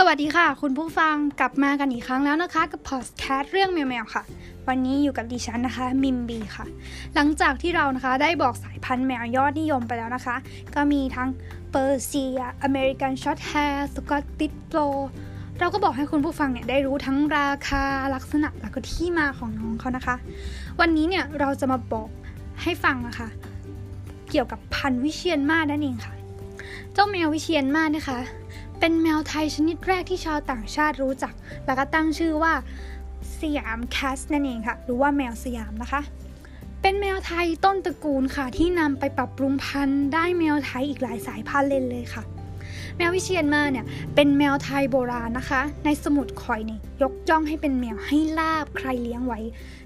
สวัสดีค่ะ คุณผู้ฟังกลับมากันอีกครั้งแล้วนะคะ กับพอดแคสต์เรื่องแมวๆค่ะ วันนี้อยู่กับดิฉันนะคะ มิมบีค่ะ หลังจากที่เรานะคะได้บอกสายพันธุ์แมวยอดนิยมไปแล้วนะคะ ก็มีทั้งเปอร์เซีย American Shorthair Scottish Fold เราก็บอกให้คุณผู้ฟังเนี่ยได้รู้ทั้งราคาลักษณะแล้วก็ที่มาของน้องเขานะคะ วันนี้เนี่ยเราจะมาบอกให้ฟังนะคะ เกี่ยวกับพันธุ์วิเชียรมาศนั่นเองค่ะ เจ้าแมววิเชียนมานะคะ เป็นแมวไทยชนิดแรกที่ชาวต่างชาติรู้จัก แล้วก็ตั้งชื่อว่าสยามแคสนั่นเองค่ะ หรือว่าแมวสยามนะคะ เป็นแมวไทยต้นตระกูลค่ะ ที่นำไปปรับปรุงพันธุ์ได้แมวไทยอีกหลายสายพันธุ์เลยเลยค่ะ แมววิเชียนมาเนี่ย เป็นแมวไทยโบราณนะคะ ในสมุดคอยเนี่ยยกย่องให้เป็นแมวให้ลาบใครเลี้ยงไว้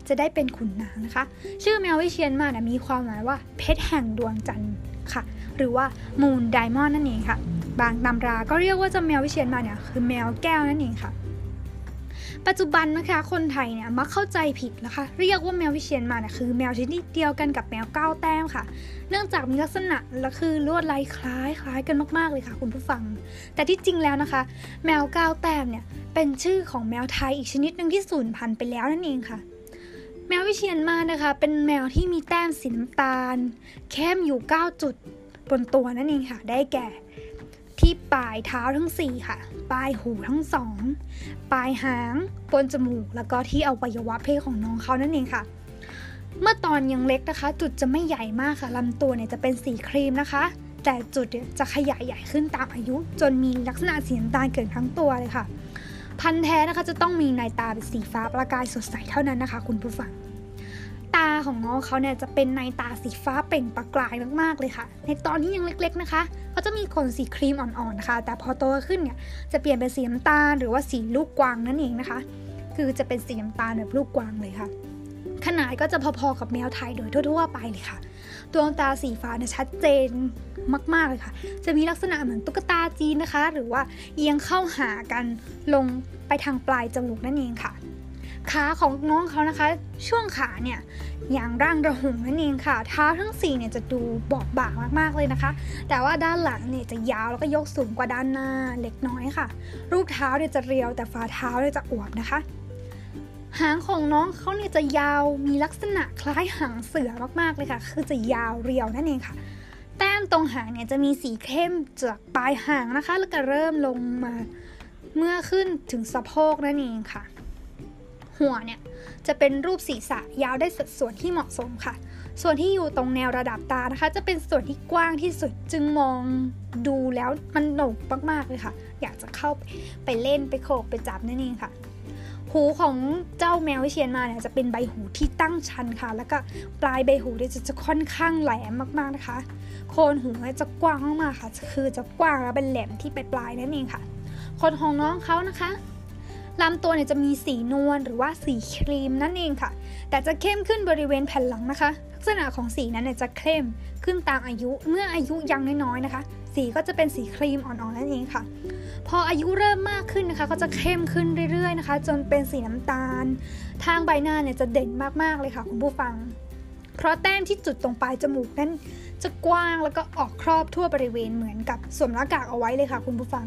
จะได้เป็นขุนนางนะคะ ชื่อแมววิเชียนมาเนี่ยมีความหมายว่าเพชรแห่งดวงจันทร์ค่ะ หรือว่ามูนไดมอนด์นั่นเองค่ะ บางตำราก็เรียกว่าเจ้าแมววิเชียนมาเนี่ยคือแมวแก้วนั่นเองค่ะ ปัจจุบันนะคะคนไทยเนี่ยมักเข้าใจผิดนะคะ เรียกว่าแมววิเชียนมาเนี่ยคือแมวชนิดเดียวกันกับแมวเก้าแต้มค่ะ เนื่องจากมีลักษณะและคือลวดลายคล้ายคล้ายกันมากๆเลยค่ะ คุณผู้ฟัง แต่ที่จริงแล้วนะคะ แมวเก้าแต้มเนี่ยเป็นชื่อของแมวไทยอีกชนิดหนึ่งที่สูญพันธุ์ไปแล้วนั่นเองค่ะแมววิเชียนมานะคะ เป็นแมวที่มีแต้มสีน้ำตาล เข้มอยู่ 9 จุดบนตัวนั่นเองค่ะ ได้แก่ ที่ปลายเท้าทั้ง 4 ค่ะ ปลายหูทั้งสอง ปลายหางบนจมูก แล้วก็ที่อวัยวะเพศของน้องเขานั่นเองค่ะ เมื่อตอนยังเล็กนะคะ จุดจะไม่ใหญ่มากค่ะลำตัวเนี่ยจะเป็นสีครีมนะคะ แต่จุดจะขยายใหญ่ขึ้นตามอายุ จนมีลักษณะสีน้ำตาลเกิดทั้งตัวเลยค่ะ พันธุ์แท้นะคะจะต้องมีในตาเป็นสีฟ้าประกายสดใสเท่านั้นนะคะ คุณผู้ฟังาของน้องเขาเนี่ยจะเป็นในตาสีฟ้าเปล่งประกายมากๆเลยค่ะ ในตอนที่ยังเล็กๆนะคะเขาจะมีขนสีครีมอ่อนๆนะคะแต่พอโตขึ้นเนี่ยจะเปลี่ยนเป็นสีน้ำตาลหรือว่าสีลูกกวางนั่นเองนะคะ คือจะเป็นสีน้ำตาลแบบลูกกวางเลยค่ะ ขนาดก็จะพอๆกับแมวไทยโดยทั่วๆไปเลยค่ะดวงตาสีฟ้าเนี่ยชัดเจนมากๆเลยค่ะ จะมีลักษณะเหมือนตุ๊กตาจีนนะคะ หรือว่าเอียงเข้าหากันลงไปทางปลายจมูกนั่นเองค่ะ ขาของน้องเขานะคะ ช่วงขาเนี่ยอย่างร่างระหงนั่นเองค่ะ เท้าทั้ง4เนี่ยจะดูบอบบางมากๆเลยนะคะ แต่ว่าด้านหลังเนี่ยจะยาวแล้วก็ยกสูงกว่าด้านหน้าเล็กน้อยค่ะ รูปเท้าเนี่ยจะเรียวแต่ฝ่าเท้าเนี่ยจะอวบนะคะ หางของน้องเขาเนี่ยจะยาวมีลักษณะคล้ายหางเสือมากๆเลยค่ะ คือจะยาวเรียวนั่นเองค่ะ แต้มตรงหางเนี่ยจะมีสีเข้มจากปลายหางนะคะ แล้วก็เริ่มลงมาเมื่อขึ้นถึงสะโพกนั่นเองค่ะ หัวเนี่ยจะเป็นรูปศีรษะยาวได้สัดส่วนที่เหมาะสมค่ะ ส่วนที่อยู่ตรงแนวระดับตานะคะ จะเป็นส่วนที่กว้างที่สุดจึงมองดูแล้วมันหนกมากๆเลยค่ะ อยากจะเข้าไปเล่นไปโขกไปจับนั่นเองค่ะ หูของเจ้าแมววิเชียนมาเนี่ยจะเป็นใบหูที่ตั้งชันค่ะ แล้วก็ปลายใบหูเนี่ยจะจะค่อนข้างแหลมมากๆนะคะ โคนหูจะกว้างมากๆค่ะ คือจะกว้างแล้วเป็นแหลมที่ปลายๆนั่นเองค่ะคนของน้องเขานะคะ ลำตัวเนี่ยจะมีสีนวลหรือว่าสีครีมนั่นเองค่ะ แต่จะเข้มขึ้นบริเวณแผ่นหลังนะคะ ลักษณะของสีนั้นเนี่ยจะเข้มขึ้นตามอายุเมื่ออายุยังน้อยๆนะคะ สีก็จะเป็นสีครีมอ่อนๆนั่นเองค่ะ พออายุเริ่มมากขึ้นนะคะ ก็จะเข้มขึ้นเรื่อยๆนะคะ จนเป็นสีน้ำตาล ทางใบหน้าเนี่ยจะเด่นมากๆเลยค่ะคุณผู้ฟัง เพราะแต้มที่จุดตรงปลายจมูกนั้นจะกว้างแล้วก็ออกครอบทั่วบริเวณเหมือนกับสวมหน้ากากเอาไว้เลยค่ะ คุณผู้ฟัง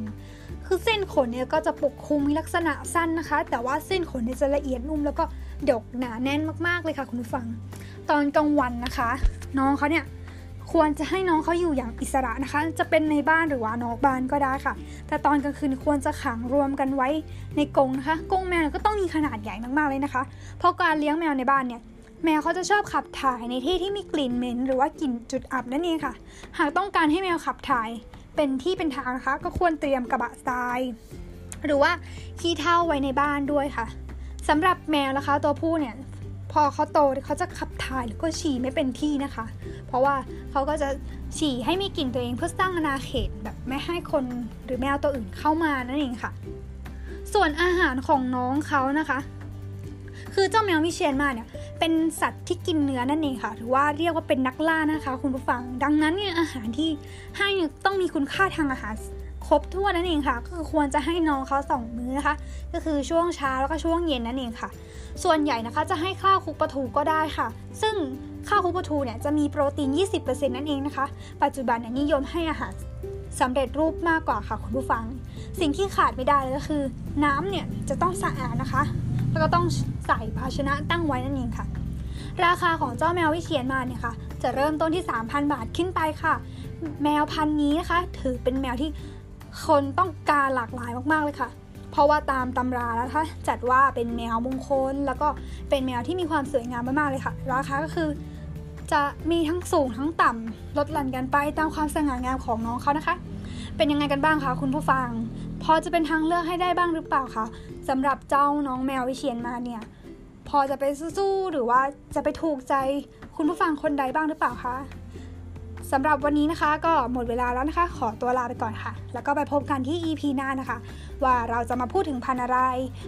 คือเส้นขนเนี่ยก็จะปกคลุมมีลักษณะสั้นนะคะ แต่ว่าเส้นขนเนี่ยจะละเอียดนุ่มแล้วก็ดกหนาแน่นมากๆเลยค่ะคุณผู้ฟัง ตอนกลางวันนะคะ น้องเขาเนี่ยควรจะให้น้องเขาอยู่อย่างอิสระนะคะ จะเป็นในบ้านหรือว่านอกบ้านก็ได้ค่ะ แต่ตอนกลางคืนควรจะขังรวมกันไว้ในกรงนะคะกรงแมวก็ต้องมีขนาดใหญ่มากๆเลยนะคะ เพราะการเลี้ยงแมวในบ้านเนี่ยแมวเขาจะชอบขับถ่ายในที่ที่มีกลิ่นเหม็นหรือว่ากลิ่นจุดอับนั่นเองค่ะ หากต้องการให้แมวขับถ่าย เป็นที่เป็นทางนะคะ ก็ควรเตรียมกระบะทราย หรือว่าขี้เถ้าไว้ในบ้านด้วยค่ะสำหรับแมวนะคะ ตัวผู้เนี่ยพอเขาโตเขาจะขับถ่ายหรือก็ฉี่ไม่เป็นที่นะคะ เพราะว่าเขาก็จะฉี่ให้มีกลิ่นตัวเองเพื่อสร้างอาณาเขตแบบไม่ให้คนหรือแมวตัวอื่นเข้ามานั่นเองค่ะ ส่วนอาหารของน้องเขานะคะ คือเจ้าแมววิเชียนมาเนี่ย เป็นสัตว์ที่กินเนื้อนั่นเองค่ะหรือว่าเรียกว่าเป็นนักล่านะคะ คุณผู้ฟัง ดังนั้นเนี่ยอาหารที่ให้ต้องมีคุณค่าทางอาหารครบถ้วนนั่นเองค่ะก็คือควรจะให้น้องเขาสองมื้อนะคะ ก็คือช่วงเช้าแล้วก็ช่วงเย็นนั่นเองค่ะ ส่วนใหญ่นะคะจะให้ข้าวคลุกปลาทูก็ได้ค่ะ ซึ่งข้าวคลุกปลาทูเนี่ยจะมีโปรตีน 20%นั่นเองนะคะ ปัจจุบันเนี่ยนิยมให้อาหารสำเร็จรูปมากกว่าค่ะคุณผู้ฟัง สิ่งที่ขาดไม่ได้เลยก็คือ น้ำเนี่ยจะต้องสะอาดนะคะ แล้วก็ต้อง ใส่ภาชนะตั้งไว้นั่นเองค่ะ ราคาของเจ้าแมววิเชียนมาเนี่ยค่ะ จะเริ่มต้นที่ 3,000 บาทขึ้นไปค่ะ แมวพันนี้นะคะ ถือเป็นแมวที่คนต้องการหลากหลายมากๆเลยค่ะ เพราะว่าตามตำราแล้วนะคะจัดว่าเป็นแมวมงคล แล้วก็เป็นแมวที่มีความสวยงามมากๆเลยค่ะ ราคาก็คือจะมีทั้งสูงทั้งต่ำลดหลั่นกันไปตามความสง่างามของน้องเขานะคะ เป็นยังไงกันบ้างคะคุณผู้ฟัง พอจะเป็นทางเลือกให้ได้บ้างหรือเปล่าคะสำหรับเจ้าน้องแมววิเชียนมาเนี่ย พอจะไปสู้หรือว่าจะไปถูกใจคุณผู้ฟังคนใดบ้างหรือเปล่าคะสำหรับวันนี้นะคะ ก็หมดเวลาแล้วนะคะ ขอตัวลาไปก่อนค่ะ แล้วก็ไปพบกันที่ EP หน้านะคะ ว่าเราจะมาพูดถึงพันอะไร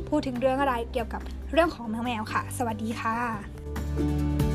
พูดถึงเรื่องอะไรเกี่ยวกับเรื่องของแมวๆค่ะ สวัสดีค่ะ